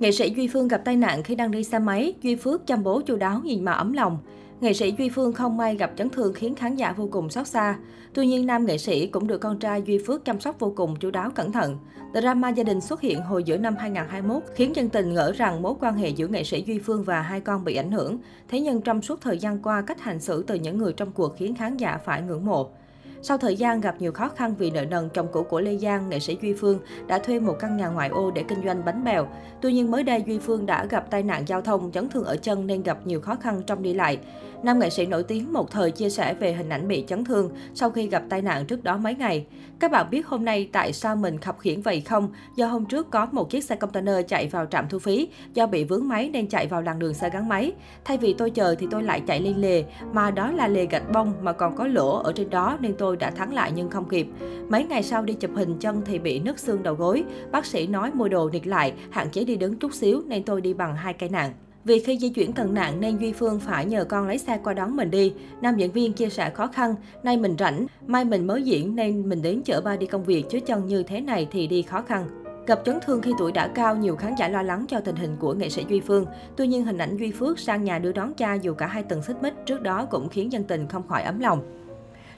Nghệ sĩ Duy Phương gặp tai nạn khi đang đi xe máy, Duy Phước chăm bố chu đáo nhìn mà ấm lòng. Nghệ sĩ Duy Phương không may gặp chấn thương khiến khán giả vô cùng xót xa. Tuy nhiên, nam nghệ sĩ cũng được con trai Duy Phước chăm sóc vô cùng chu đáo cẩn thận. Drama gia đình xuất hiện hồi giữa năm 2021 khiến dân tình ngỡ rằng mối quan hệ giữa nghệ sĩ Duy Phương và hai con bị ảnh hưởng. Thế nhưng trong suốt thời gian qua, cách hành xử từ những người trong cuộc khiến khán giả phải ngưỡng mộ. Sau thời gian gặp nhiều khó khăn vì nợ nần, chồng cũ của Lê Giang, nghệ sĩ Duy Phương đã thuê một căn nhà ngoại ô để kinh doanh bánh bèo. Tuy nhiên mới đây Duy Phương đã gặp tai nạn giao thông, chấn thương ở chân nên gặp nhiều khó khăn trong đi lại. Nam nghệ sĩ nổi tiếng một thời chia sẻ về hình ảnh bị chấn thương sau khi gặp tai nạn trước đó mấy ngày. Các bạn biết hôm nay tại sao mình khập khiển vậy không? Do hôm trước có một chiếc xe container chạy vào trạm thu phí, do bị vướng máy nên chạy vào làn đường xe gắn máy. Thay vì tôi chờ thì tôi lại chạy lên lề, mà đó là lề gạch bông mà còn có lỗ ở trên đó nên tôi tôi đã thắng lại nhưng không kịp. Mấy ngày sau đi chụp hình chân thì bị nứt xương đầu gối. Bác sĩ nói mua đồ nịt lại, hạn chế đi đứng chút xíu nên tôi đi bằng hai cây nạn. Vì khi di chuyển cần nặng nên Duy Phương phải nhờ con lấy xe qua đón mình đi. Nam diễn viên chia sẻ khó khăn, nay mình rảnh, mai mình mới diễn nên mình đến chở ba đi công việc chứ chân như thế này thì đi khó khăn. Gặp chấn thương khi tuổi đã cao, nhiều khán giả lo lắng cho tình hình của nghệ sĩ Duy Phương. Tuy nhiên hình ảnh Duy Phước sang nhà đưa đón cha dù cả hai từng xích mích trước đó cũng khiến dân tình không khỏi ấm lòng.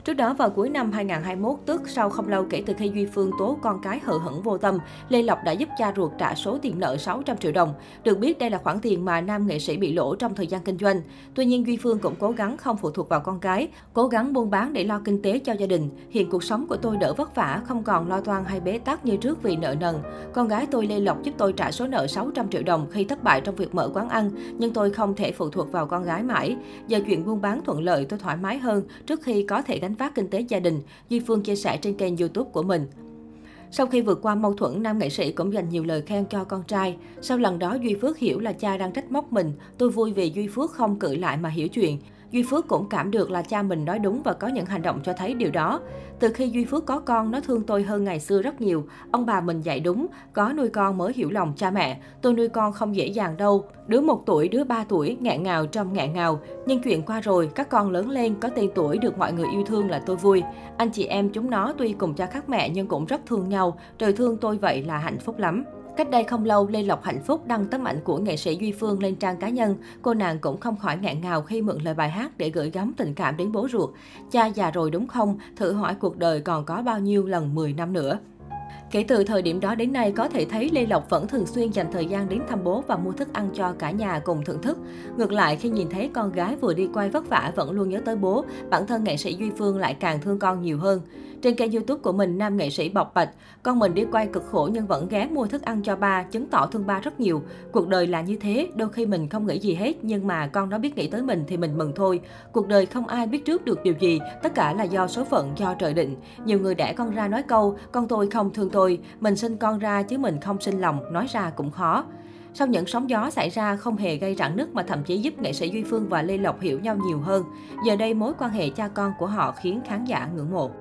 Trước đó vào cuối năm 2021, tức sau không lâu kể từ khi Duy Phương tố con cái hờ hững vô tâm, Lê Lộc đã giúp cha ruột trả số tiền nợ 600 triệu đồng. Được biết đây là khoản tiền mà nam nghệ sĩ bị lỗ trong thời gian kinh doanh. Tuy nhiên Duy Phương cũng cố gắng không phụ thuộc vào con cái, cố gắng buôn bán để lo kinh tế cho gia đình. Hiện cuộc sống của tôi đỡ vất vả, không còn lo toan hay bế tắc như trước vì nợ nần. Con gái tôi Lê Lộc giúp tôi trả số nợ 600 triệu đồng khi thất bại trong việc mở quán ăn, nhưng tôi không thể phụ thuộc vào con gái mãi. Giờ chuyện buôn bán thuận lợi tôi thoải mái hơn trước khi có thể đánh gánh vác kinh tế gia đình, Duy Phương chia sẻ trên kênh YouTube của mình. Sau khi vượt qua mâu thuẫn, nam nghệ sĩ cũng dành nhiều lời khen cho con trai. Sau lần đó, Duy Phước hiểu là cha đang trách móc mình. Tôi vui vì Duy Phước không cự lại mà hiểu chuyện. Duy Phước cũng cảm được là cha mình nói đúng và có những hành động cho thấy điều đó. Từ khi Duy Phước có con, nó thương tôi hơn ngày xưa rất nhiều. Ông bà mình dạy đúng, có nuôi con mới hiểu lòng cha mẹ. Tôi nuôi con không dễ dàng đâu. Đứa một tuổi, đứa ba tuổi, ngẹn ngào trong ngẹn ngào. Nhưng chuyện qua rồi, các con lớn lên, có tên tuổi được mọi người yêu thương là tôi vui. Anh chị em chúng nó tuy cùng cha khác mẹ nhưng cũng rất thương nhau. Trời thương tôi vậy là hạnh phúc lắm. Cách đây không lâu, Lê Lộc Hạnh Phúc đăng tấm ảnh của nghệ sĩ Duy Phương lên trang cá nhân. Cô nàng cũng không khỏi ngạn ngào khi mượn lời bài hát để gửi gắm tình cảm đến bố ruột. Cha già rồi đúng không? Thử hỏi cuộc đời còn có bao nhiêu lần 10 năm nữa. Kể từ thời điểm đó đến nay, có thể thấy Lê Lộc vẫn thường xuyên dành thời gian đến thăm bố và mua thức ăn cho cả nhà cùng thưởng thức. Ngược lại, khi nhìn thấy con gái vừa đi quay vất vả vẫn luôn nhớ tới bố, bản thân nghệ sĩ Duy Phương lại càng thương con nhiều hơn. Trên kênh youtube của mình, nam nghệ sĩ bộc bạch, con mình đi quay cực khổ nhưng vẫn ghé mua thức ăn cho ba, chứng tỏ thương ba rất nhiều. Cuộc đời là như thế, đôi khi mình không nghĩ gì hết, nhưng mà con nó biết nghĩ tới mình thì mình mừng thôi. Cuộc đời không ai biết trước được điều gì, tất cả là do số phận, do trời định. Nhiều người đẻ con ra nói câu, con tôi không thương tôi, rồi, mình sinh con ra chứ mình không sinh lòng, nói ra cũng khó. Sau những sóng gió xảy ra không hề gây rạn nứt mà thậm chí giúp nghệ sĩ Duy Phương và Lê Lộc hiểu nhau nhiều hơn. Giờ đây mối quan hệ cha con của họ khiến khán giả ngưỡng mộ.